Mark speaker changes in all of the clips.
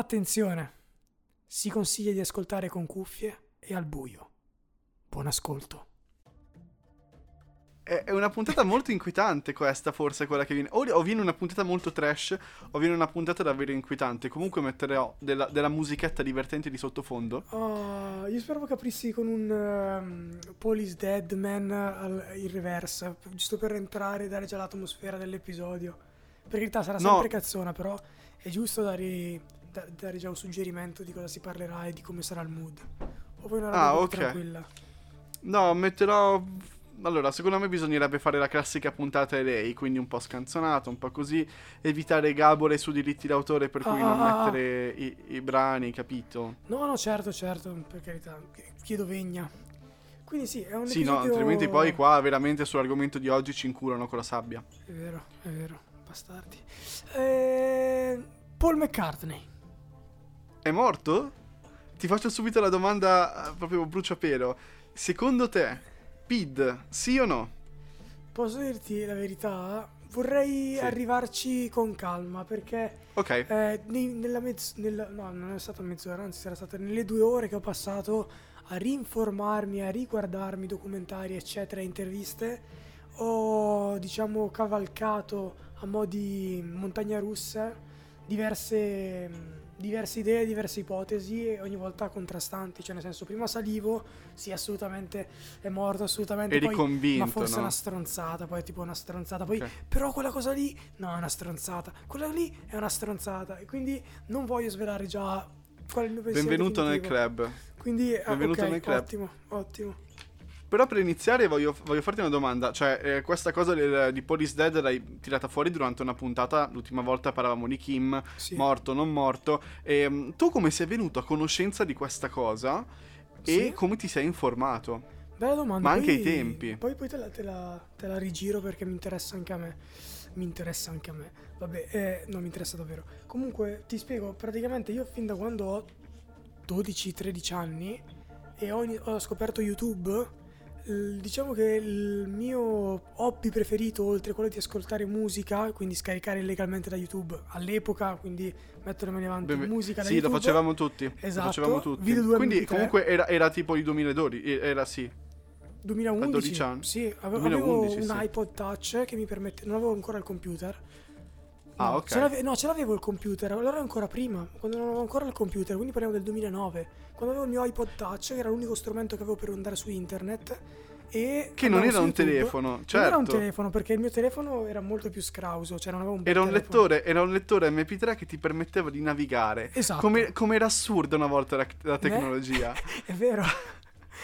Speaker 1: Attenzione, si consiglia di ascoltare con cuffie e al buio. Buon ascolto.
Speaker 2: È una puntata molto inquietante questa, forse, quella che viene. O, viene una puntata molto trash, o viene una puntata davvero inquietante. Comunque metterò della, della musichetta divertente di sottofondo.
Speaker 1: Oh, io speravo che aprissi con un um, Police Dead Man al, in reverse, giusto per entrare e dare già l'atmosfera dell'episodio. Per carità sarà sempre no. cazzona, però è giusto dare, da, dare, già un suggerimento di cosa si parlerà e di come sarà il mood. O poi una roba ah, okay. tranquilla.
Speaker 2: No, metterò allora, secondo me bisognerebbe fare la classica puntata lei, quindi un po' scanzonato, un po' così, evitare gabole su diritti d'autore per cui ah, non ah, ah. mettere i, i, brani, capito?
Speaker 1: No, no, certo, certo, per carità, chiedo vegna. Quindi sì, è un
Speaker 2: Sì,
Speaker 1: episodio...
Speaker 2: no, altrimenti poi qua veramente sull'argomento di oggi ci incurano con la sabbia.
Speaker 1: È vero, è vero, bastardi. Eh, Paul McCartney.
Speaker 2: È morto? Ti faccio subito la domanda eh, proprio bruciapelo. Secondo te Speed, sì o no?
Speaker 1: Posso dirti la verità? Vorrei sì. arrivarci con calma perché
Speaker 2: Ok.
Speaker 1: eh, nella mezz- nella- no, non è stata mezz'ora, anzi sarà stata nelle due ore che ho passato a rinformarmi, a riguardarmi documentari, eccetera, interviste, ho diciamo cavalcato a mo' di montagna russa diverse diverse idee, diverse ipotesi e ogni volta contrastanti, cioè nel senso prima salivo, sì assolutamente è morto, assolutamente,
Speaker 2: Eri
Speaker 1: poi,
Speaker 2: convinto,
Speaker 1: ma forse
Speaker 2: no?
Speaker 1: una stronzata, poi tipo una stronzata, poi okay. però quella cosa lì no è una stronzata, quella lì è una stronzata e quindi non voglio svelare già qual è il mio pensiero
Speaker 2: Benvenuto
Speaker 1: definitivo.
Speaker 2: nel club.
Speaker 1: Quindi
Speaker 2: Benvenuto
Speaker 1: okay,
Speaker 2: nel club.
Speaker 1: ottimo, ottimo.
Speaker 2: Però per iniziare voglio, voglio farti una domanda, cioè eh, questa cosa del, di Police Dead l'hai tirata fuori durante una puntata, l'ultima volta parlavamo di Kim, sì. morto, non morto, e, ehm, tu come sei venuto a conoscenza di questa cosa e sì? come ti sei informato?
Speaker 1: Bella domanda.
Speaker 2: Ma anche poi, i tempi.
Speaker 1: Poi, poi te, la, te, la, te, la, rigiro perché mi interessa anche a me. Mi interessa anche a me. Vabbè, eh, non mi interessa davvero. Comunque ti spiego, praticamente io fin da quando ho 12-13 anni e ho, ho scoperto YouTube Diciamo che il mio hobby preferito, oltre a quello di ascoltare musica, quindi scaricare illegalmente da YouTube all'epoca, quindi mettermi avanti Beh, musica da
Speaker 2: sì,
Speaker 1: YouTube.
Speaker 2: Sì, lo facevamo tutti.
Speaker 1: Esatto.
Speaker 2: Lo facevamo tutti. Quindi comunque era, era, tipo il 2012, era sì.
Speaker 1: 2011?
Speaker 2: 12 anni.
Speaker 1: Sì, avevo, 2011, avevo un sì. iPod Touch che mi permette... Non avevo ancora il computer.
Speaker 2: Ah, ok.
Speaker 1: Ce no, ce l'avevo il computer, allora ancora prima, quando non avevo ancora il computer, quindi parliamo del 2009, quando avevo il mio iPod Touch, che era l'unico strumento che avevo per andare su internet. E
Speaker 2: che non era un YouTube. telefono, certo. Non
Speaker 1: era un telefono perché il mio telefono era molto più scrauso, cioè non avevo un
Speaker 2: era
Speaker 1: un,
Speaker 2: lettore, era un lettore MP3 che ti permetteva di navigare.
Speaker 1: Esatto.
Speaker 2: Come, come era assurda una volta la, la tecnologia.
Speaker 1: è vero.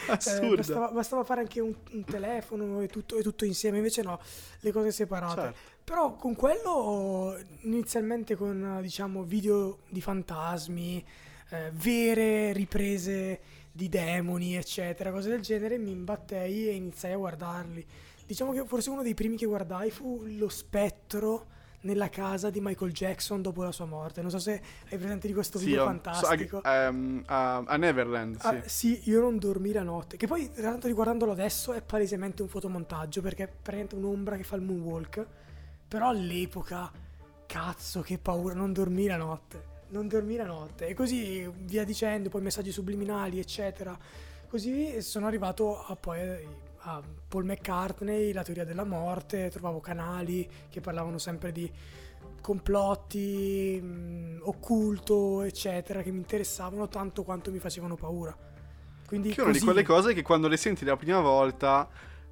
Speaker 2: Assurdo.
Speaker 1: Eh, bastava, bastava, fare anche un, un telefono e tutto, e tutto, insieme, invece no, le cose separate.
Speaker 2: Certo.
Speaker 1: Però con quello, inizialmente con diciamo video di fantasmi, eh, vere riprese di demoni, eccetera, cose del genere, mi imbattei e iniziai a guardarli. Diciamo che forse uno dei primi che guardai fu lo spettro nella casa di Michael Jackson dopo la sua morte. Non so se hai presente di questo video
Speaker 2: sì,
Speaker 1: fantastico.
Speaker 2: So, a, um, a, a, Neverland, sì.
Speaker 1: Ah, sì, io non dormì la notte. Che poi, tra l'altro, riguardandolo adesso, è palesemente un fotomontaggio perché è praticamente un'ombra che fa il moonwalk. Però all'epoca, cazzo, che paura, non dormì la notte. Non dormì la notte. E così via dicendo, poi messaggi subliminali, eccetera. Così sono arrivato a poi a Paul McCartney, la teoria della morte, trovavo canali che parlavano sempre di complotti, mh, occulto, eccetera, che mi interessavano tanto quanto mi facevano paura. Quindi
Speaker 2: che una di quelle cose che quando le senti la prima volta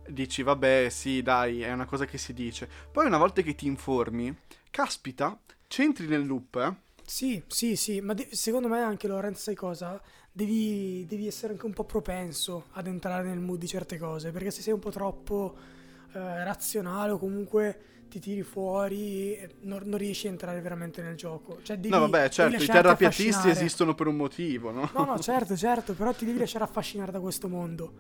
Speaker 2: dici vabbè sì dai è una cosa che si dice poi una volta che ti informi caspita c'entri nel loop eh?
Speaker 1: Sì sì sì ma de- secondo me anche Lorenzo sai cosa devi, devi, essere anche un po' propenso ad entrare nel mood di certe cose, perché se sei un po' troppo eh, razionale o comunque ti tiri fuori, non, non, riesci a entrare veramente nel gioco. Cioè, devi,
Speaker 2: no, vabbè, certo, i terrapiattisti esistono per un motivo, no?
Speaker 1: No, no, certo, certo, però ti devi lasciare affascinare da questo mondo.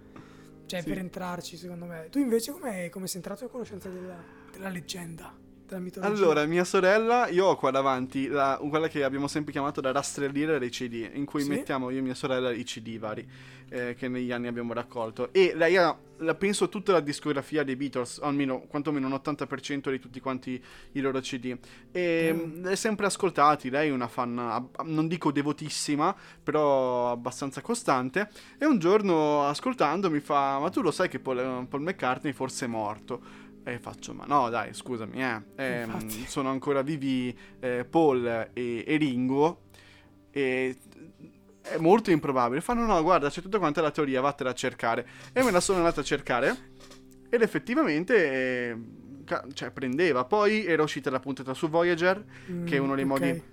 Speaker 1: Cioè, sì. per entrarci, secondo me. Tu invece come, come sei entrato a conoscenza della, della leggenda? Della mitologia.
Speaker 2: Allora, mia sorella, io ho qua davanti la, quella che abbiamo sempre chiamato la rastrelliera dei CD, in cui sì? mettiamo io e mia sorella i CD vari eh, che negli anni abbiamo raccolto. E lei ha, la, penso, tutta la discografia dei Beatles, almeno quantomeno un 80% di tutti quanti i loro CD. E mm. è sempre ascoltati, lei è una fan, non dico devotissima, però abbastanza costante. E un giorno ascoltando mi fa, ma tu lo sai che Paul, Paul McCartney forse è morto? E faccio, ma no, dai, scusami, eh. eh sono ancora vivi eh, Paul e, e, Ringo. E è molto improbabile. Fanno, no, guarda, c'è tutta quanta la teoria, vattela a cercare. E me la sono andata a cercare. Ed effettivamente. Eh, cioè, prendeva. Poi era uscita la puntata su Voyager, mm, che è uno dei okay. modi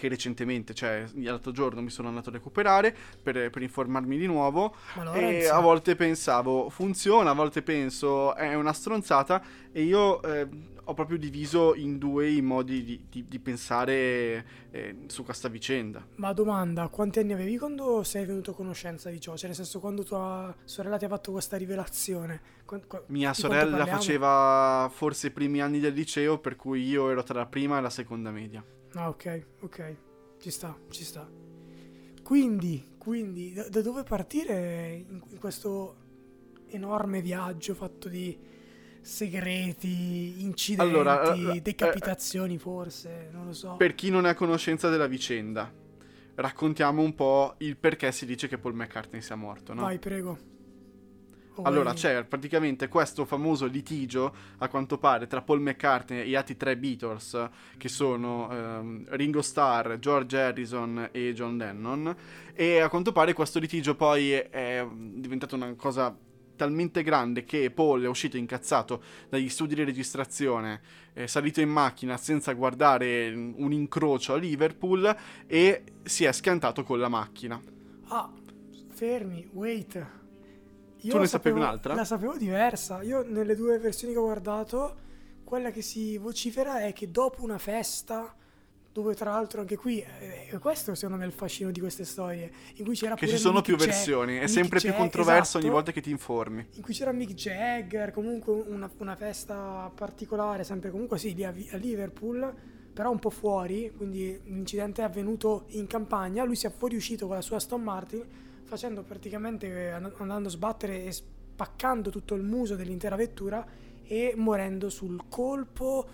Speaker 2: che recentemente, cioè l'altro giorno mi sono andato a recuperare per, per informarmi di nuovo e a volte pensavo funziona, a volte penso è una stronzata e io eh, ho proprio diviso in due i modi di, di, di pensare eh, su questa vicenda.
Speaker 1: Ma domanda, quanti anni avevi quando sei venuto a conoscenza di ciò? Cioè nel senso quando tua sorella ti ha fatto questa rivelazione? Qu-
Speaker 2: qu- Mia sorella faceva forse i primi anni del liceo per cui io ero tra la prima e la seconda media.
Speaker 1: Ah, ok, ok. Ci sta, ci sta. Quindi, quindi da, da dove partire in, in, questo enorme viaggio fatto di segreti, incidenti, allora, uh, decapitazioni uh, forse, non lo so.
Speaker 2: Per chi non è a conoscenza della vicenda, raccontiamo un po' il perché si dice che Paul McCartney sia morto, no?
Speaker 1: Vai, prego.
Speaker 2: Allora, c'è praticamente questo famoso litigio, a quanto pare, tra Paul McCartney e gli altri tre Beatles, che sono ehm, Ringo Starr, George Harrison e John Lennon. E a quanto pare questo litigio poi è, è diventato una cosa talmente grande che Paul è uscito incazzato dagli studi di registrazione, è salito in macchina senza guardare un incrocio a Liverpool e si è schiantato con la macchina.
Speaker 1: Ah, fermi, wait.
Speaker 2: Io tu ne sapevi un'altra?
Speaker 1: La sapevo diversa. Io nelle due versioni che ho guardato, quella che si vocifera è che dopo una festa, dove tra l'altro anche qui, eh, questo secondo me è il fascino di queste storie, in cui c'era
Speaker 2: Che ci sono Mick più versioni, è Mick sempre Jag- più controverso esatto, ogni volta che ti informi.
Speaker 1: In cui c'era Mick Jagger, comunque una, una festa particolare, sempre comunque sì, lì a, a Liverpool però un po' fuori, quindi l'incidente è avvenuto in campagna, lui si è fuoriuscito con la sua Aston Martin facendo praticamente andando a sbattere e spaccando tutto il muso dell'intera vettura e morendo sul colpo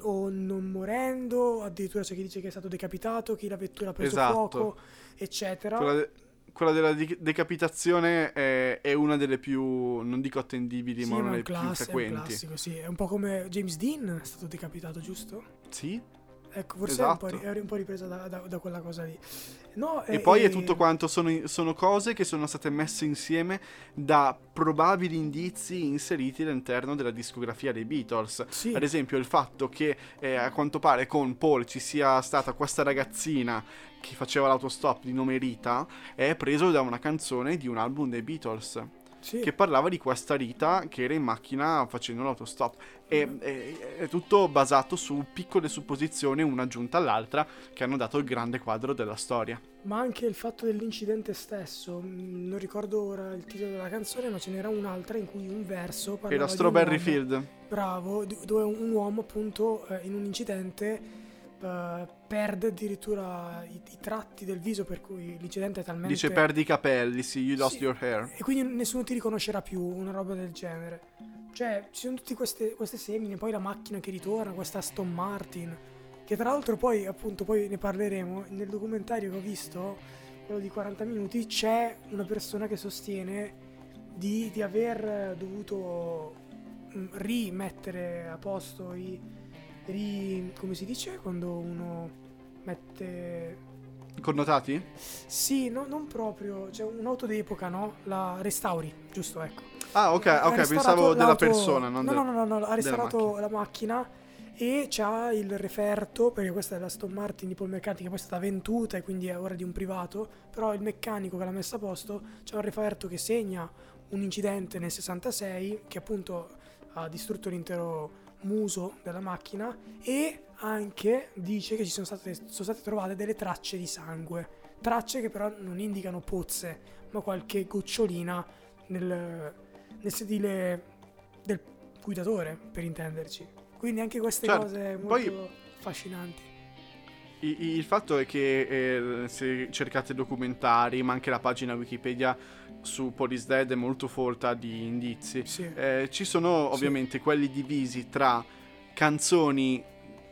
Speaker 1: o non morendo, addirittura c'è chi dice che è stato decapitato, chi la vettura ha preso esatto. fuoco, eccetera.
Speaker 2: Quella, de- quella della de- decapitazione è, è, una delle più, non dico attendibili, sì, ma una delle più frequenti. È un
Speaker 1: classico, sì, è un po' come James Dean è stato decapitato, giusto?
Speaker 2: Sì.
Speaker 1: Ecco, forse esatto. un, un po', ripresa da, da, da quella cosa lì.
Speaker 2: No, e, e, poi e... è tutto quanto, sono, sono, cose che sono state messe insieme da probabili indizi inseriti all'interno della discografia dei Beatles. Sì. Ad esempio il fatto che eh, a quanto pare con Paul ci sia stata questa ragazzina che faceva l'autostop di nome Rita è preso da una canzone di un album dei Beatles sì. che parlava di questa Rita che era in macchina facendo l'autostop. E, mm. è, è, tutto basato su piccole supposizioni, una aggiunta all'altra, che hanno dato il grande quadro della storia.
Speaker 1: Ma anche il fatto dell'incidente stesso, mm, non ricordo ora il titolo della canzone, ma ce n'era un'altra in cui un verso parlava
Speaker 2: Era Strawberry Field.
Speaker 1: Bravo, dove un uomo appunto eh, in un incidente Uh, perde addirittura i, i, tratti del viso per cui l'incidente è talmente...
Speaker 2: Dice perdi i capelli, sì, you lost sì, your hair.
Speaker 1: E quindi nessuno ti riconoscerà più, una roba del genere. Cioè, ci sono tutte queste, queste semine, poi la macchina che ritorna, questa Aston Martin, che tra l'altro poi, appunto, poi ne parleremo, nel documentario che ho visto, quello di 40 minuti, c'è una persona che sostiene di, di aver dovuto mm, rimettere a posto i ri, come si dice quando uno mette
Speaker 2: Connotati?
Speaker 1: Sì, no, non proprio, c'è cioè un'auto d'epoca, no? La restauri, giusto, ecco.
Speaker 2: Ah, ok, ok, pensavo della persona, non
Speaker 1: no, no, no, no, no, ha restaurato la macchina e c'ha il referto, perché questa è la Stone Martin di Paul McCartney che poi è stata venduta e quindi è ora di un privato, però il meccanico che l'ha messa a posto c'ha un referto che segna un incidente nel 66 che appunto ha distrutto l'intero muso della macchina e anche dice che ci sono state, sono state trovate delle tracce di sangue, tracce che però non indicano pozze, ma qualche gocciolina nel, nel sedile del guidatore, per intenderci. Quindi anche queste certo. cose molto poi, affascinanti.
Speaker 2: Il, fatto è che eh, se cercate documentari, ma anche la pagina Wikipedia su Police Dead è molto folta di indizi. Sì. Eh, ci sono ovviamente sì. quelli divisi tra canzoni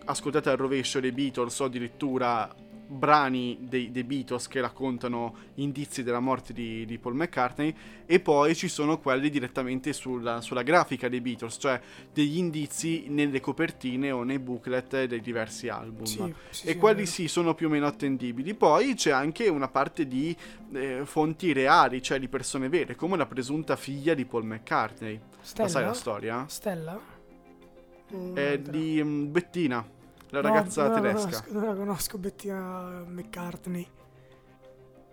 Speaker 2: ascoltate al rovescio dei Beatles o addirittura brani dei, dei, Beatles che raccontano indizi della morte di, di, Paul McCartney e poi ci sono quelli direttamente sulla, sulla, grafica dei Beatles, cioè degli indizi nelle copertine o nei booklet dei diversi album. Sì, sì, e sì, quelli sì sono più o meno attendibili. Poi c'è anche una parte di eh, fonti reali, cioè di persone vere, come la presunta figlia di Paul McCartney. Stella? La sai la storia?
Speaker 1: Stella?
Speaker 2: È di um, Bettina. La ragazza
Speaker 1: no,
Speaker 2: tedesca.
Speaker 1: Non la, conosco, non la conosco, Bettina McCartney.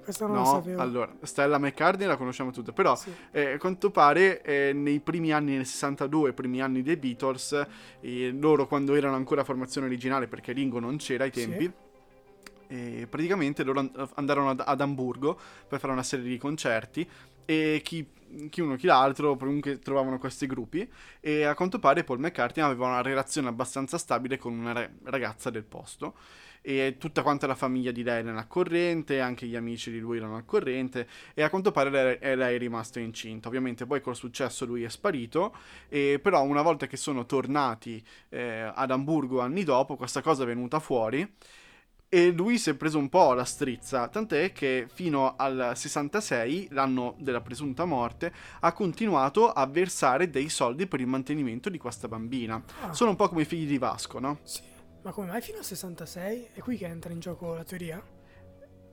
Speaker 1: Questa non
Speaker 2: no,
Speaker 1: la sapevo.
Speaker 2: Allora, Stella McCartney la conosciamo tutte, però sì. eh, a quanto pare eh, nei primi anni, nel 62, primi anni dei Beatles, eh, loro quando erano ancora formazione originale, perché Ringo non c'era ai tempi, sì. E praticamente loro andarono ad, ad, Amburgo per fare una serie di concerti e chi, chi uno chi l'altro comunque trovavano questi gruppi e a quanto pare Paul McCartney aveva una relazione abbastanza stabile con una ragazza del posto e tutta quanta la famiglia di lei era al corrente, anche gli amici di lui erano al corrente e a quanto pare lei, lei è rimasta incinta. Ovviamente poi col successo lui è sparito, e però una volta che sono tornati eh, ad Amburgo anni dopo questa cosa è venuta fuori e lui si è preso un po' la strizza, tant'è che fino al 66, l'anno della presunta morte, ha continuato a versare dei soldi per il mantenimento di questa bambina. Ah. Sono un po' come i figli di Vasco, no?
Speaker 1: Sì. Ma come mai fino al 66? È qui che entra in gioco la teoria?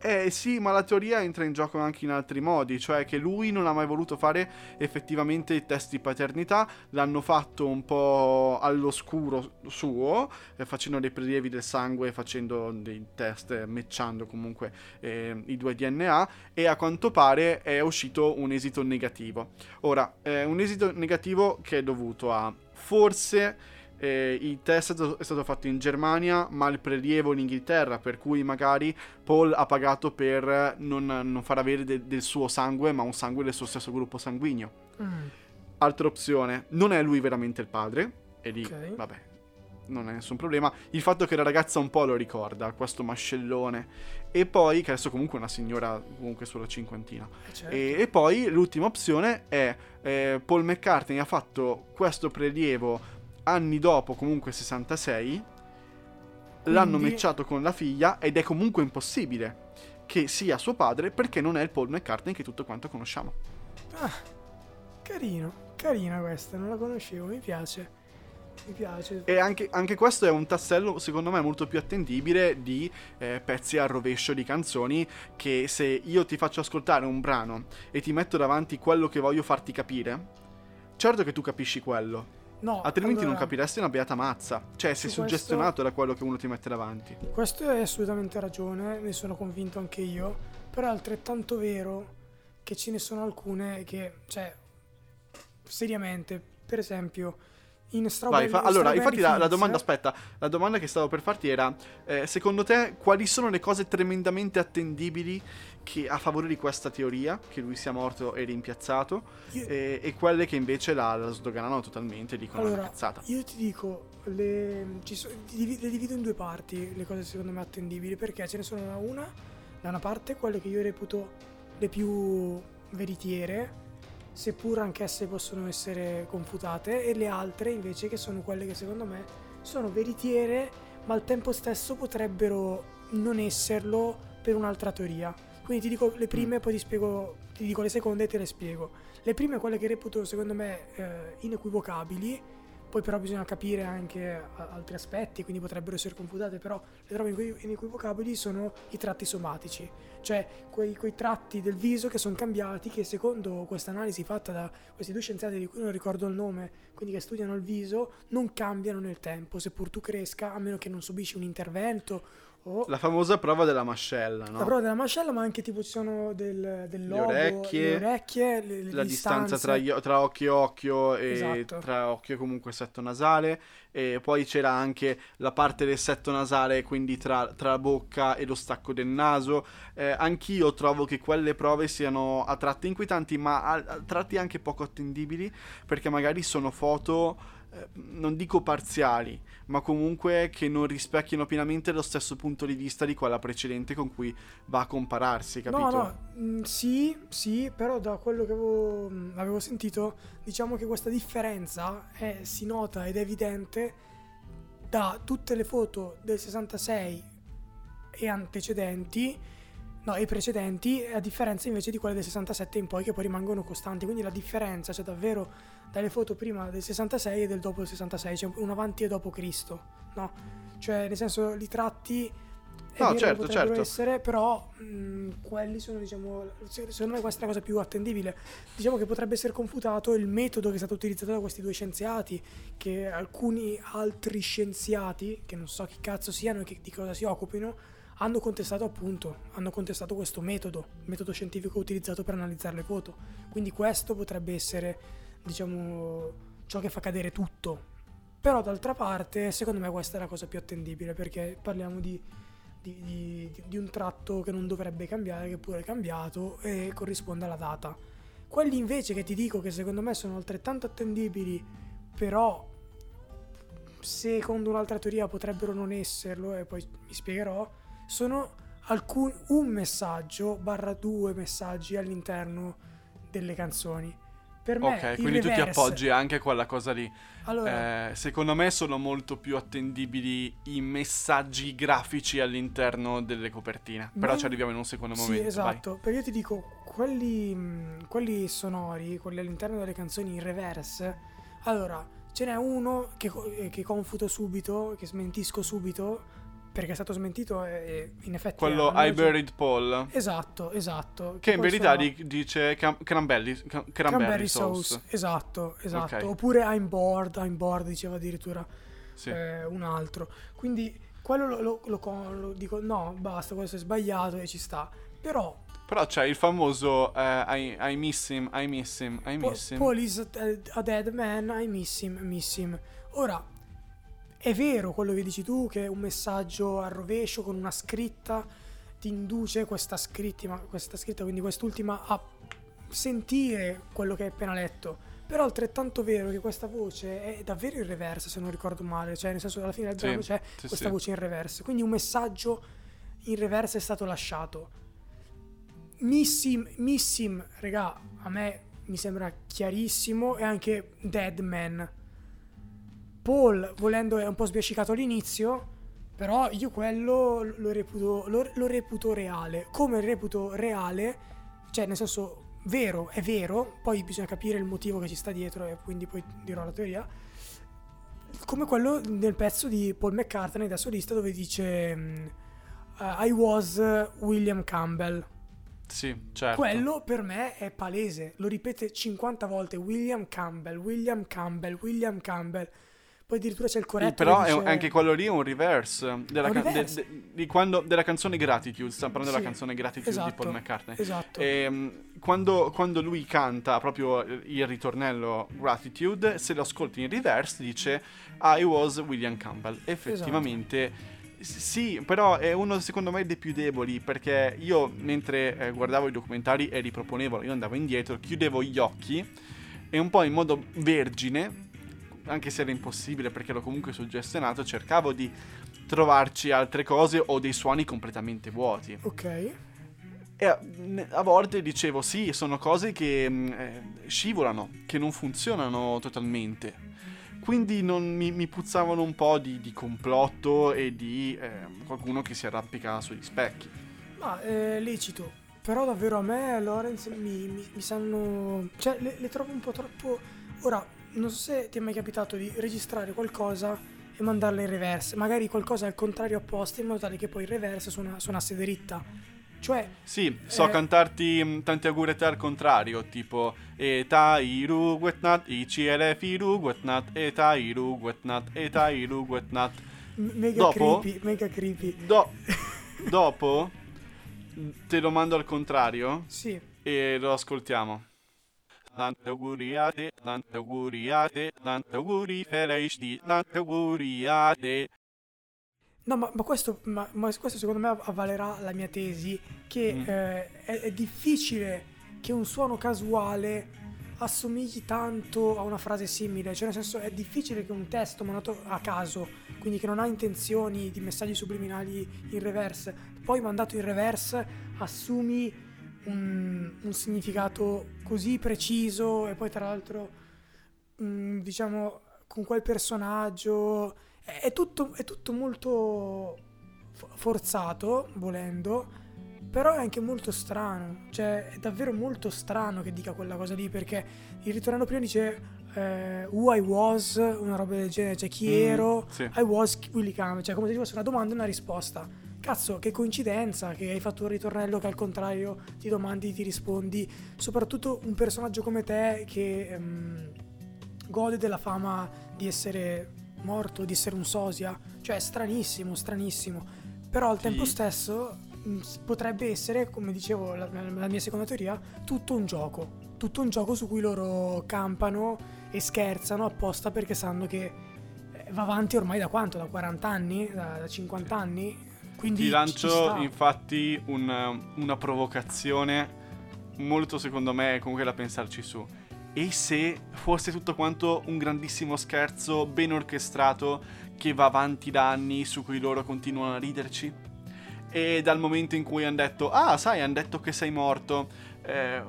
Speaker 2: Eh sì, ma la teoria entra in gioco anche in altri modi, cioè che lui non ha mai voluto fare effettivamente i test di paternità, l'hanno fatto un po' all'oscuro suo, eh, facendo dei prelievi del sangue, facendo dei test, eh, matchando comunque eh, i due DNA e a quanto pare è uscito un esito negativo. Ora, un esito negativo che è dovuto a forse eh, il test è stato, è stato, fatto in Germania, ma il prelievo in Inghilterra, per cui magari Paul ha pagato per non, non far avere de, del suo sangue, ma un sangue del suo stesso gruppo sanguigno. Mm. Altra opzione, non è lui veramente il padre, e lì, okay. vabbè, non è nessun problema. Il fatto che la ragazza un po' lo ricorda, questo mascellone. E poi, che adesso comunque è una signora comunque sulla cinquantina. Eh certo. e, e, poi l'ultima opzione è eh, Paul McCartney ha fatto questo prelievo anni dopo, comunque 66, Quindi... l'hanno matchato con la figlia ed è comunque impossibile che sia suo padre perché non è il Paul McCartney che tutto quanto conosciamo.
Speaker 1: Ah, carino, carina questa, non la conoscevo, mi piace. Mi piace.
Speaker 2: E anche, anche, questo è un tassello, secondo me, molto più attendibile di eh, pezzi a rovescio di canzoni. Che se io ti faccio ascoltare un brano e ti metto davanti quello che voglio farti capire, certo che tu capisci quello. No, Altrimenti allora, non capiresti una beata mazza. Cioè, sei suggestionato questo, da quello che uno ti mette davanti.
Speaker 1: Questo è assolutamente ragione, ne sono convinto anche io. Però è altrettanto vero che ce ne sono alcune che, cioè, seriamente, per esempio, in Strawberry
Speaker 2: Vai, fa, allora, infatti la, la, domanda, aspetta, la domanda che stavo per farti era, eh, secondo te, quali sono le cose tremendamente attendibili che, a favore di questa teoria, che lui sia morto e rimpiazzato, io... e, e, quelle che invece la, la sdoganano totalmente, dicono allora, una cazzata?
Speaker 1: Io ti dico, le, so, le divido in due parti, le cose secondo me attendibili, perché ce ne sono una, da una parte, quelle che io reputo le più veritiere, seppur anch'esse possono essere confutate, e le altre invece che sono quelle che secondo me sono veritiere, ma al tempo stesso potrebbero non esserlo per un'altra teoria. Quindi ti dico le prime, mm. poi ti spiego, ti dico le seconde e te le spiego. Le prime, quelle che reputo secondo me eh, inequivocabili, poi però bisogna capire anche altri aspetti, quindi potrebbero essere confutate, però le trovo inequivocabili sono i tratti somatici, cioè quei, quei tratti del viso che sono cambiati, che secondo questa analisi fatta da questi due scienziati di cui non ricordo il nome, quindi che studiano il viso, non cambiano nel tempo, seppur tu cresca, a meno che non subisci un intervento
Speaker 2: Oh. La famosa prova della mascella, no?
Speaker 1: La prova della mascella, ma anche tipo ci sono del, del lobo, le orecchie, le orecchie le, le
Speaker 2: la distanza tra, tra, occhio e occhio e esatto. tra occhio e comunque setto nasale. E poi c'era anche la parte del setto nasale, quindi tra, tra la bocca e lo stacco del naso. Eh, anch'io trovo che quelle prove siano a tratti inquietanti, ma a, a tratti anche poco attendibili, perché magari sono foto non dico parziali, ma comunque che non rispecchiano pienamente lo stesso punto di vista di quella precedente con cui va a compararsi, capito?
Speaker 1: No, no, mm, sì, sì, però da quello che avevo, mm, avevo sentito, diciamo che questa differenza è, si nota ed è evidente da tutte le foto del 66 e antecedenti No, i precedenti, a differenza invece di quelle del 67 in poi che poi rimangono costanti. Quindi la differenza c'è davvero dalle foto prima del 66 e del dopo del 66, c'è un avanti e dopo Cristo, no? Cioè, nel senso, li tratti
Speaker 2: no, vero, certo, certo.
Speaker 1: essere, però mh, quelli sono, diciamo, secondo me questa è la cosa più attendibile. Diciamo che potrebbe essere confutato il metodo che è stato utilizzato da questi due scienziati, che alcuni altri scienziati, che non so chi cazzo siano e che, di cosa si occupino, hanno contestato appunto, hanno contestato questo metodo, metodo scientifico utilizzato per analizzare le foto. Quindi questo potrebbe essere, diciamo, ciò che fa cadere tutto. Però d'altra parte, secondo me questa è la cosa più attendibile, perché parliamo di, di, di, di un tratto che non dovrebbe cambiare, che pure è cambiato e corrisponde alla data. Quelli invece che ti dico che secondo me sono altrettanto attendibili, però secondo un'altra teoria potrebbero non esserlo, e poi mi spiegherò, sono alcun, un messaggio barra due messaggi all'interno delle canzoni. Per me,
Speaker 2: ok, quindi reverse, tu ti appoggi anche a quella cosa lì. Allora, eh, secondo me sono molto più attendibili i messaggi grafici all'interno delle copertine. Però ci arriviamo in un secondo momento.
Speaker 1: Sì, esatto. Vai. Perché io ti dico, quelli, quelli sonori, quelli all'interno delle canzoni in reverse. Allora, ce n'è uno che, che confuto subito, che smentisco subito perché è stato smentito e in effetti...
Speaker 2: Quello I Buried Paul.
Speaker 1: Esatto, esatto.
Speaker 2: Che in verità di, dice cam- cranberry, cranberry,
Speaker 1: cranberry sauce. sauce. Esatto, esatto. Okay. Oppure I'm bored, I'm bored diceva addirittura sì. eh, un altro. Quindi quello lo, lo, lo, lo, dico, no, basta, questo è sbagliato e ci sta. Però...
Speaker 2: Però c'è il famoso uh, I, I, miss him, I miss him, I miss him.
Speaker 1: Paul is a dead man, I miss him, miss him. Ora, è vero quello che dici tu, che un messaggio a rovescio con una scritta ti induce questa scritta, questa scritta quindi quest'ultima, a sentire quello che hai appena letto. Però è altrettanto vero che questa voce è davvero in reverse, se non ricordo male, cioè nel senso alla fine del sì, c'è sì, questa sì. voce in reverse. Quindi un messaggio in reverse è stato lasciato. Missim, Missim, regà, a me mi sembra chiarissimo e anche Dead Man Paul, volendo, è un po' sbiascicato all'inizio, però io quello lo reputo, lo, lo reputo reale. Come reputo reale, cioè nel senso vero, è vero, poi bisogna capire il motivo che ci sta dietro e quindi poi dirò la teoria. Come quello nel pezzo di Paul McCartney da solista dove dice I was William Campbell.
Speaker 2: Sì, certo.
Speaker 1: Quello per me è palese, lo ripete 50 volte William Campbell, William Campbell, William Campbell. Poi addirittura c'è il corretto.
Speaker 2: Però
Speaker 1: dice...
Speaker 2: anche quello lì è un reverse, della, un reverse. De, de, di quando, della canzone Gratitude. Stiamo parlando sì, della canzone Gratitude esatto, di Paul McCartney.
Speaker 1: Esatto.
Speaker 2: E, ehm, quando, quando, lui canta proprio il ritornello Gratitude, se lo ascolti in reverse, dice I was William Campbell. Effettivamente. Esatto. Sì, però è uno secondo me dei più deboli perché io mentre eh, guardavo i documentari e riproponevo, io andavo indietro, chiudevo gli occhi e un po' in modo vergine anche se era impossibile perché ero comunque suggestionato, cercavo di trovarci altre cose o dei suoni completamente vuoti.
Speaker 1: Ok.
Speaker 2: E a, a volte dicevo sì, sono cose che mm, eh, scivolano, che non funzionano totalmente. Quindi non, mi, mi, puzzavano un po' di, di complotto e di eh, qualcuno che si arrampica sugli specchi.
Speaker 1: Ma è lecito. Però davvero a me Lorenz mi, mi, mi sanno... Cioè le, le trovo un po' troppo... Ora, non so se ti è mai capitato di registrare qualcosa e mandarla in reverse, magari qualcosa al contrario opposto in modo tale che poi il reverse suona, suonasse dritta. Cioè,
Speaker 2: sì, so eh, cantarti mm, tanti auguri al contrario, tipo E tairu guetnat, i CLF ru guetnat, e tairu guetnat, e tairu guetnat.
Speaker 1: Mega dopo, creepy, mega creepy.
Speaker 2: Do, dopo te lo mando al contrario?
Speaker 1: Sì.
Speaker 2: E lo ascoltiamo. Tante auguri a te, tante auguri a te, tante auguri felici, tante auguri a te.
Speaker 1: No, ma, ma, questo, ma, ma, questo, secondo me avvalerà la mia tesi che mm. eh, è, è, difficile che un suono casuale assomigli tanto a una frase simile, cioè nel senso è difficile che un testo mandato a caso, quindi che non ha intenzioni di messaggi subliminali in reverse, poi mandato in reverse assumi un, un significato così preciso e poi tra l'altro mh, mm, diciamo con quel personaggio è, è, tutto, è tutto molto forzato volendo però è anche molto strano, cioè è davvero molto strano che dica quella cosa lì, perché il ritornello prima dice eh, who I was, una roba del genere, cioè chi mm, ero, sì. I was Willy Cam, cioè come se ci fosse una domanda e una risposta. Cazzo, che coincidenza che hai fatto un ritornello che al contrario ti domandi, ti rispondi, soprattutto un personaggio come te che ehm, gode della fama di essere morto, di essere un sosia, cioè stranissimo, stranissimo. Però al sì. tempo stesso Mm, potrebbe essere, come dicevo, la, la, mia seconda teoria, tutto un gioco. Tutto un gioco su cui loro campano e scherzano apposta perché sanno che eh, va avanti ormai da quanto? Da 40 anni? Da, da 50 anni? Quindi
Speaker 2: Ti lancio infatti un, una provocazione molto secondo me comunque da pensarci su. E se fosse tutto quanto un grandissimo scherzo ben orchestrato che va avanti da anni su cui loro continuano a riderci? e dal momento in cui hanno detto, ah sai, hanno detto che sei morto, eh,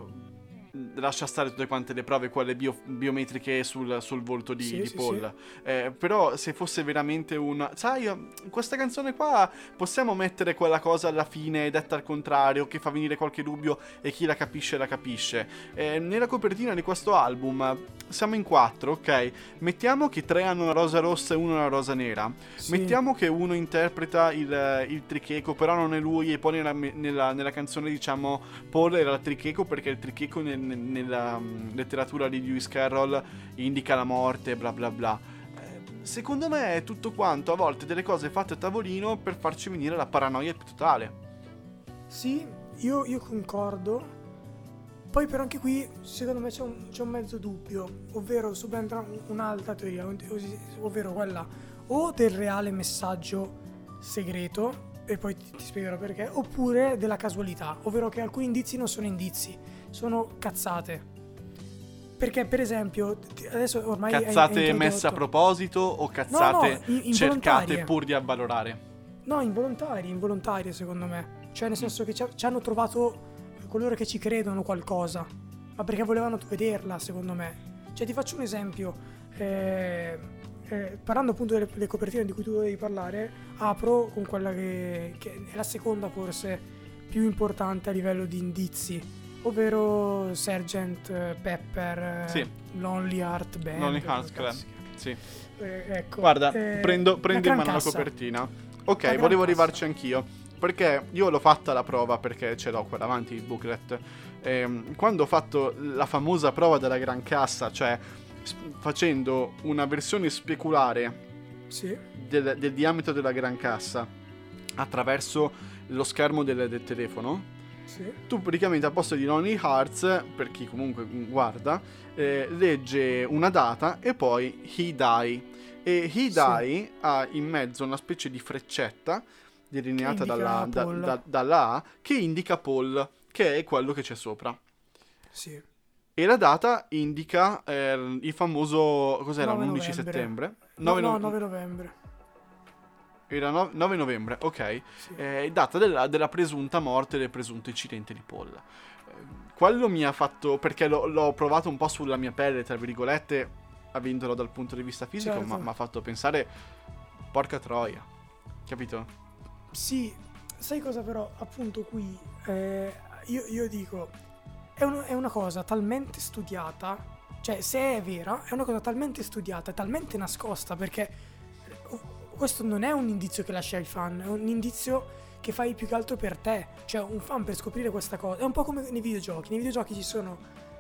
Speaker 2: lascia stare tutte quante le prove, quelle bio, biometriche sul, sul, volto di, sì, di sì, Paul. Sì. Eh, però se fosse veramente un... Sai, questa canzone qua possiamo mettere quella cosa alla fine detta al contrario, che fa venire qualche dubbio e chi la capisce la capisce. Eh, nella copertina di questo album siamo in quattro, ok? Mettiamo che tre hanno una rosa rossa e uno una rosa nera. Mettiamo che uno interpreta il, il tricheco, però non è lui e poi nella, nella, nella canzone diciamo Paul era il tricheco perché il tricheco nel nella mm, letteratura di Lewis Carroll indica la morte, bla bla bla. Eh, secondo me è tutto quanto, a volte delle cose fatte a tavolino per farci venire la paranoia più totale.
Speaker 1: Sì, io, io concordo. Poi però anche qui secondo me c'è un, c'è un mezzo dubbio, ovvero subentra un'altra teoria, ovvero quella o del reale messaggio segreto, e poi ti, ti spiegherò perché, oppure della casualità, ovvero che alcuni indizi non sono indizi sono cazzate. Perché, per esempio, adesso ormai.
Speaker 2: Cazzate hai, hai messe a proposito o cazzate no, no, cercate pur di avvalorare?
Speaker 1: No, involontarie, involontarie secondo me. Cioè, nel senso che ci, ci hanno trovato coloro che ci credono qualcosa, ma perché volevano vederla, secondo me. Cioè, ti faccio un esempio. Eh, eh, parlando appunto delle, delle, copertine di cui tu dovevi parlare, apro con quella che, che è la seconda forse più importante a livello di indizi ovvero Sergeant Pepper, sì. Lonely Heart Band.
Speaker 2: Lonely Heart Club, sì. Eh, ecco, Guarda, eh, prendo, prendo in mano la copertina. Ok, la volevo arrivarci anch'io. Perché io l'ho fatta la prova, perché ce l'ho qua davanti il booklet. Ehm, quando ho fatto la famosa prova della gran cassa, cioè facendo una versione speculare
Speaker 1: sì.
Speaker 2: del, del, diametro della gran cassa attraverso lo schermo del, del telefono,
Speaker 1: sì.
Speaker 2: Tu praticamente al posto di Lonely Hearts, per chi comunque guarda, eh, legge una data e poi He Die. E He Die ha in mezzo una specie di freccetta delineata dalla, da, da, dalla A che indica Paul, che è quello che c'è sopra.
Speaker 1: Sì.
Speaker 2: E la data indica eh, il famoso. Cos'era? L'11 settembre?
Speaker 1: 9 no, no, 9 novembre.
Speaker 2: Era 9 novembre, ok. Sì. Eh, data della, della, presunta morte del presunto incidente di Paul. Eh, quello mi ha fatto. Perché l'ho, l'ho, provato un po' sulla mia pelle, tra virgolette, avendolo dal punto di vista fisico, certo. ma mi ha fatto pensare. Porca troia. Capito?
Speaker 1: Sì, sai cosa però? Appunto qui. Eh, io, io, dico. È, un, è una cosa talmente studiata. Cioè, se è vera, è una cosa talmente studiata, talmente nascosta perché questo non è un indizio che lasci ai fan, è un indizio che fai più che altro per te. Cioè, un fan per scoprire questa cosa. È un po' come nei videogiochi. Nei videogiochi ci sono,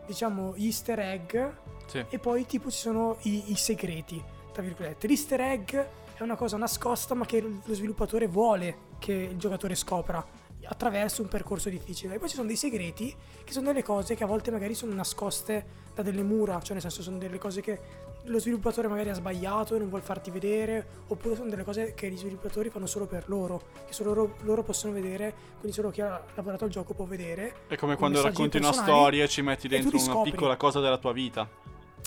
Speaker 1: diciamo, gli easter egg sì. e poi tipo ci sono i, i segreti, tra virgolette. L'easter egg è una cosa nascosta ma che lo sviluppatore vuole che il giocatore scopra. Attraverso un percorso difficile. E poi ci sono dei segreti che sono delle cose che a volte magari sono nascoste da delle mura, cioè nel senso sono delle cose che lo sviluppatore magari ha sbagliato e non vuole farti vedere, oppure sono delle cose che gli sviluppatori fanno solo per loro, che solo loro, loro possono vedere, quindi solo chi ha lavorato al gioco può vedere.
Speaker 2: È come quando racconti una storia e ci metti dentro una piccola cosa della tua vita.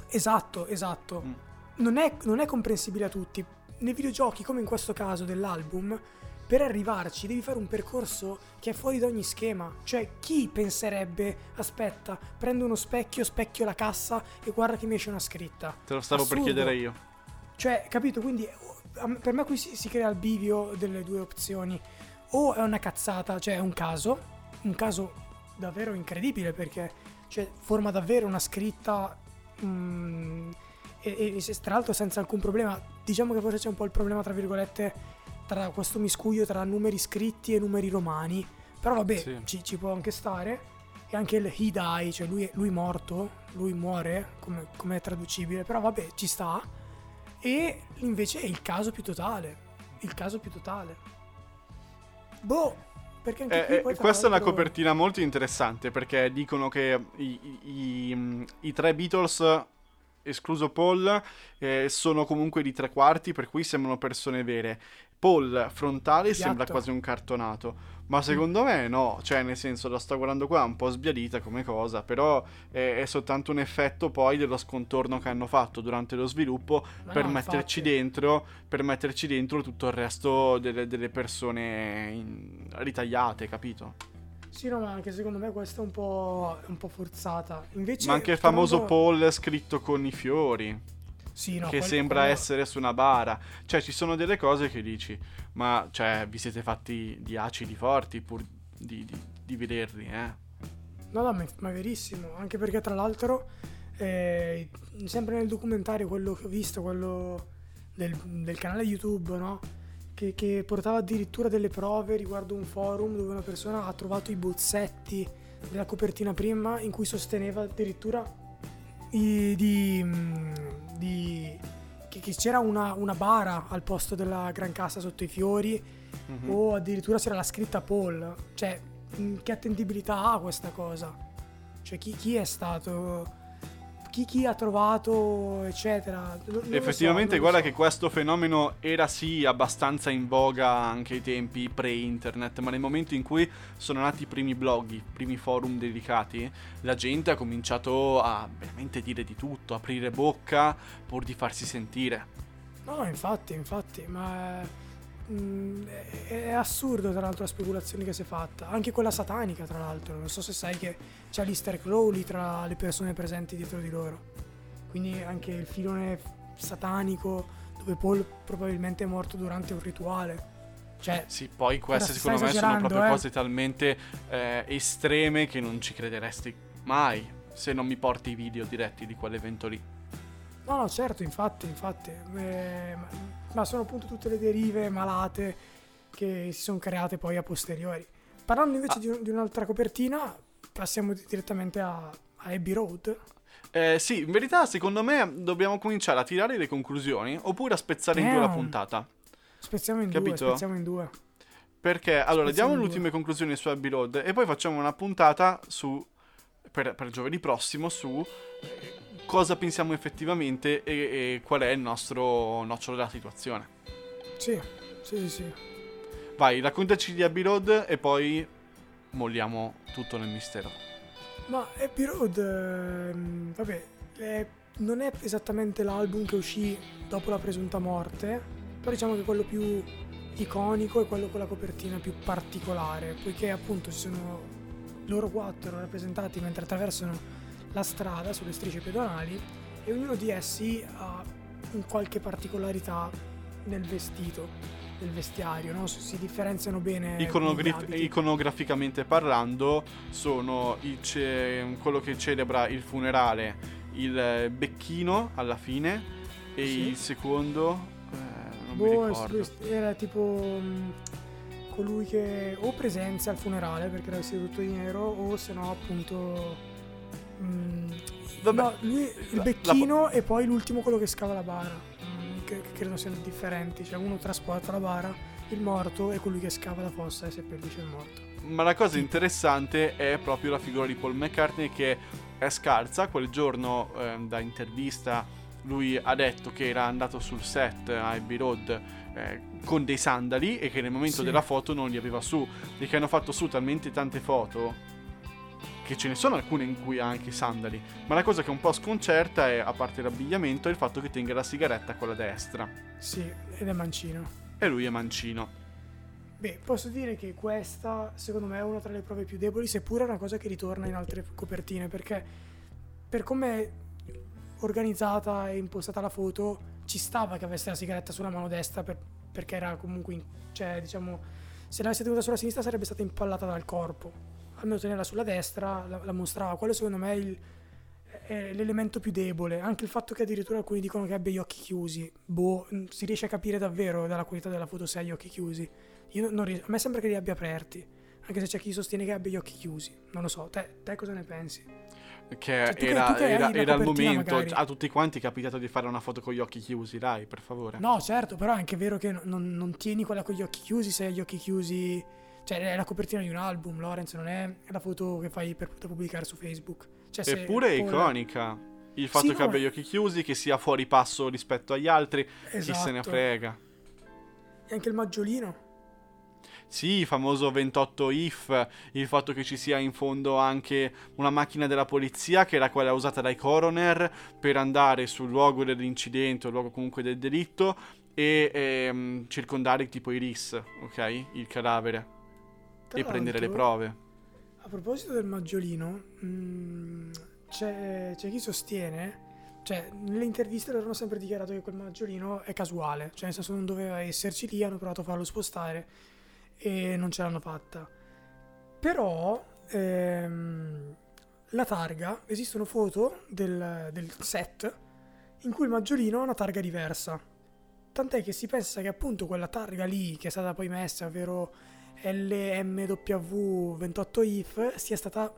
Speaker 1: Esatto, esatto. Mm. Non, è, non è comprensibile a tutti. Nei videogiochi, come in questo caso dell'album, per arrivarci devi fare un percorso che è fuori da ogni schema. Cioè, chi penserebbe, aspetta, prendo uno specchio, specchio la cassa e guarda che mi esce una scritta.
Speaker 2: Te lo stavo Assurdo. per chiedere io.
Speaker 1: Cioè, capito? Quindi per me qui si, si crea il bivio delle due opzioni. O è una cazzata, cioè è un caso, un caso davvero incredibile perché cioè, forma davvero una scritta mm, e, e, tra l'altro senza alcun problema. Diciamo che forse c'è un po' il problema, tra virgolette, tra questo miscuglio tra numeri scritti e numeri romani. Però vabbè, sì. ci, ci, può anche stare. E anche il he die, cioè lui, lui morto, lui muore, come, come è traducibile. Però vabbè, ci sta. E invece è il caso più totale. Il caso più totale. Boh, perché anche
Speaker 2: eh, qui eh, questa è una copertina molto interessante perché dicono che i, i, i, i tre Beatles escluso Paul, eh, sono comunque di tre quarti, per cui sembrano persone vere. Paul frontale Piatto. sembra quasi un cartonato. Ma secondo me no, cioè nel senso la sto guardando qua un po' sbiadita come cosa, però è, è soltanto un effetto poi dello scontorno che hanno fatto durante lo sviluppo per, no, metterci dentro, per metterci dentro tutto il resto delle, delle persone in, ritagliate, capito?
Speaker 1: Sì, no, ma anche secondo me questa è un po', un po forzata. Invece,
Speaker 2: ma anche il famoso Paul scritto con i fiori.
Speaker 1: Sì, no,
Speaker 2: che sembra quello... essere su una bara. Cioè, ci sono delle cose che dici, ma cioè, vi siete fatti di acidi forti pur di, di, di vederli, eh?
Speaker 1: No, no, ma è verissimo. Anche perché, tra l'altro, eh, sempre nel documentario, quello che ho visto, quello del, del canale YouTube, no? Che, che, portava addirittura delle prove riguardo un forum dove una persona ha trovato i bozzetti della copertina prima in cui sosteneva addirittura i, di, di, che, che, c'era una, una, bara al posto della gran cassa sotto i fiori mm-hmm. o addirittura c'era la scritta Paul. Cioè, che attendibilità ha questa cosa? Cioè, chi, chi è stato chi, chi, ha trovato, eccetera.
Speaker 2: Non, Effettivamente, so, guarda so. che questo fenomeno era sì abbastanza in voga anche ai tempi pre-internet, ma nel momento in cui sono nati i primi blog, i primi forum dedicati, la gente ha cominciato a veramente dire di tutto, aprire bocca pur di farsi sentire.
Speaker 1: No, infatti, infatti, ma Mm, è assurdo tra l'altro la speculazione che si è fatta, anche quella satanica tra l'altro, non so se sai che c'è l'Easter Crowley tra le persone presenti dietro di loro, quindi anche il filone satanico dove Paul probabilmente è morto durante un rituale. Cioè,
Speaker 2: sì, poi queste secondo me sono proprio eh? cose talmente eh, estreme che non ci crederesti mai se non mi porti i video diretti di quell'evento lì.
Speaker 1: No, no, certo, infatti, infatti. Eh, ma sono appunto tutte le derive malate che si sono create poi a posteriori. Parlando invece ah. di, di, un'altra copertina, passiamo direttamente a, a Abbey Road.
Speaker 2: Eh, sì, in verità secondo me dobbiamo cominciare a tirare le conclusioni oppure a spezzare Damn. in due la puntata.
Speaker 1: Spezziamo in Capito? due, spezziamo in due.
Speaker 2: Perché allora diamo le ultime conclusioni su Abbey Road e poi facciamo una puntata su per, per giovedì prossimo su cosa pensiamo effettivamente e, e qual è il nostro nocciolo della situazione.
Speaker 1: Sì, sì, sì.
Speaker 2: Vai, raccontaci di Abbey Road e poi molliamo tutto nel mistero.
Speaker 1: Ma Abbey Road, ehm, vabbè, è, non è esattamente l'album che uscì dopo la presunta morte, però diciamo che quello più iconico è quello con la copertina più particolare, poiché appunto ci sono loro quattro rappresentati mentre attraversano la strada sulle strisce pedonali e ognuno di essi ha un qualche particolarità nel vestito, nel vestiario, no? si differenziano bene.
Speaker 2: Iconograf- iconograficamente parlando, sono ce- quello che celebra il funerale, il becchino alla fine e sì. il secondo... Eh, boh.
Speaker 1: Era tipo mh, colui che o presenza al funerale perché era vestito tutto di nero o se no appunto Mm, Vabbè, no, lui il becchino la... e poi l'ultimo quello che scava la bara. Mm, che, che, credo siano differenti. Cioè uno trasporta la bara, il morto e colui che scava la fossa e seppellisce il morto.
Speaker 2: Ma la cosa interessante è proprio la figura di Paul McCartney che è scarsa. Quel giorno, eh, da intervista, lui ha detto che era andato sul set a Abbey Road eh, con dei sandali e che nel momento sì. della foto non li aveva su. E che hanno fatto su talmente tante foto che ce ne sono alcune in cui ha anche i sandali, ma la cosa che un po' sconcerta è, a parte l'abbigliamento, è il fatto che tenga la sigaretta con la destra.
Speaker 1: Sì, ed è mancino.
Speaker 2: E lui è mancino.
Speaker 1: Beh, posso dire che questa, secondo me, è una tra le prove più deboli, seppure è una cosa che ritorna in altre copertine, perché per come è organizzata e impostata la foto, ci stava che avesse la sigaretta sulla mano destra, per, perché era comunque, in, cioè, diciamo, se l'avesse tenuta sulla sinistra sarebbe stata impallata dal corpo almeno tenerla sulla destra, la, la mostrava. Quello secondo me è, il, è, l'elemento più debole. Anche il fatto che addirittura alcuni dicono che abbia gli occhi chiusi. Boh, si riesce a capire davvero dalla qualità della foto se ha gli occhi chiusi. Io non a me sembra che li abbia aperti. Anche se c'è chi sostiene che abbia gli occhi chiusi. Non lo so, te, te cosa ne pensi?
Speaker 2: Che cioè, era, che, era, era il momento, magari. a tutti quanti è capitato di fare una foto con gli occhi chiusi, dai, per favore.
Speaker 1: No, certo, però è anche vero che non, non tieni quella con gli occhi chiusi se hai gli occhi chiusi cioè, è la copertina di un album, Lorenz, non è la foto che fai per pubblicare su Facebook. Cioè,
Speaker 2: Eppure è iconica. Il fatto sì, che no, abbia gli occhi chiusi, che sia fuori passo rispetto agli altri, esatto. chi se ne esatto. frega.
Speaker 1: E anche il maggiolino.
Speaker 2: Sì, il famoso 28 if, il fatto che ci sia in fondo anche una macchina della polizia che era quella usata dai coroner per andare sul luogo dell'incidente o luogo comunque del delitto e ehm, circondare tipo i RIS, ok? Il cadavere. Tra e prendere le prove.
Speaker 1: A proposito del maggiolino, mh, mm, c'è, c'è, chi sostiene, cioè nelle interviste loro hanno sempre dichiarato che quel maggiolino è casuale, cioè nel senso non doveva esserci lì, hanno provato a farlo spostare e non ce l'hanno fatta. Però ehm, la targa, esistono foto del, del set in cui il maggiolino ha una targa diversa. Tant'è che si pensa che appunto quella targa lì, che è stata poi messa, ovvero LMW28IF sia stata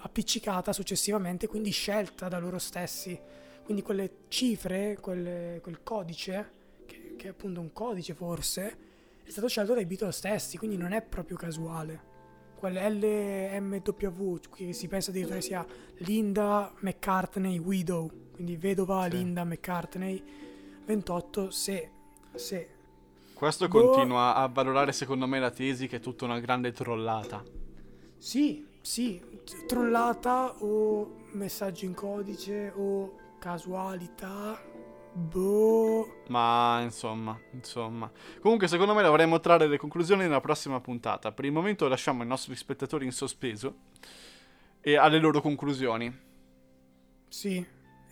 Speaker 1: appiccicata successivamente, quindi scelta da loro stessi. Quindi quelle cifre, quelle, quel codice, che, che, è appunto un codice forse, è stato scelto dai Beatles stessi, quindi non è proprio casuale. Quelle LMW, che si pensa addirittura sia Linda McCartney Widow, quindi vedova sì. Linda McCartney 28, se, se
Speaker 2: questo boh. continua a valorare secondo me la tesi che è tutta una grande trollata.
Speaker 1: Sì, sì, trollata o messaggi in codice o casualità. Boh.
Speaker 2: Ma insomma, insomma. Comunque, secondo me dovremmo trarre le conclusioni nella prossima puntata. Per il momento lasciamo i nostri spettatori in sospeso e alle loro conclusioni.
Speaker 1: Sì,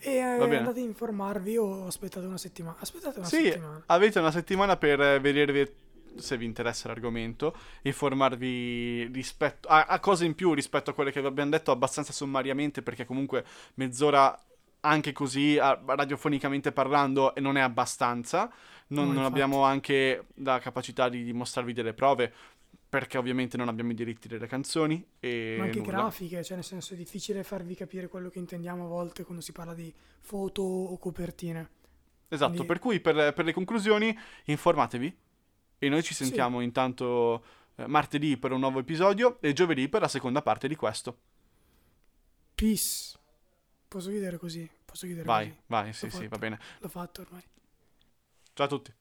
Speaker 1: e andate a informarvi o aspettate una settimana? Aspettate una
Speaker 2: sì,
Speaker 1: settimana.
Speaker 2: avete una settimana per vedere se vi interessa l'argomento, informarvi rispetto a, a, cose in più rispetto a quelle che vi abbiamo detto abbastanza sommariamente perché comunque mezz'ora anche così radiofonicamente parlando non è abbastanza. Non, no, non abbiamo anche la capacità di dimostrarvi delle prove perché ovviamente non abbiamo i diritti delle canzoni. E
Speaker 1: Ma anche
Speaker 2: nulla.
Speaker 1: grafiche, cioè nel senso è difficile farvi capire quello che intendiamo a volte quando si parla di foto o copertine.
Speaker 2: Esatto, Quindi... per cui per, per, le conclusioni informatevi e noi ci sentiamo sì. intanto eh, martedì per un nuovo episodio e giovedì per la seconda parte di questo.
Speaker 1: Peace. Posso chiudere così? Posso chiudere
Speaker 2: vai,
Speaker 1: così?
Speaker 2: Vai, sì, sì, va bene.
Speaker 1: L'ho fatto ormai.
Speaker 2: Ciao a tutti.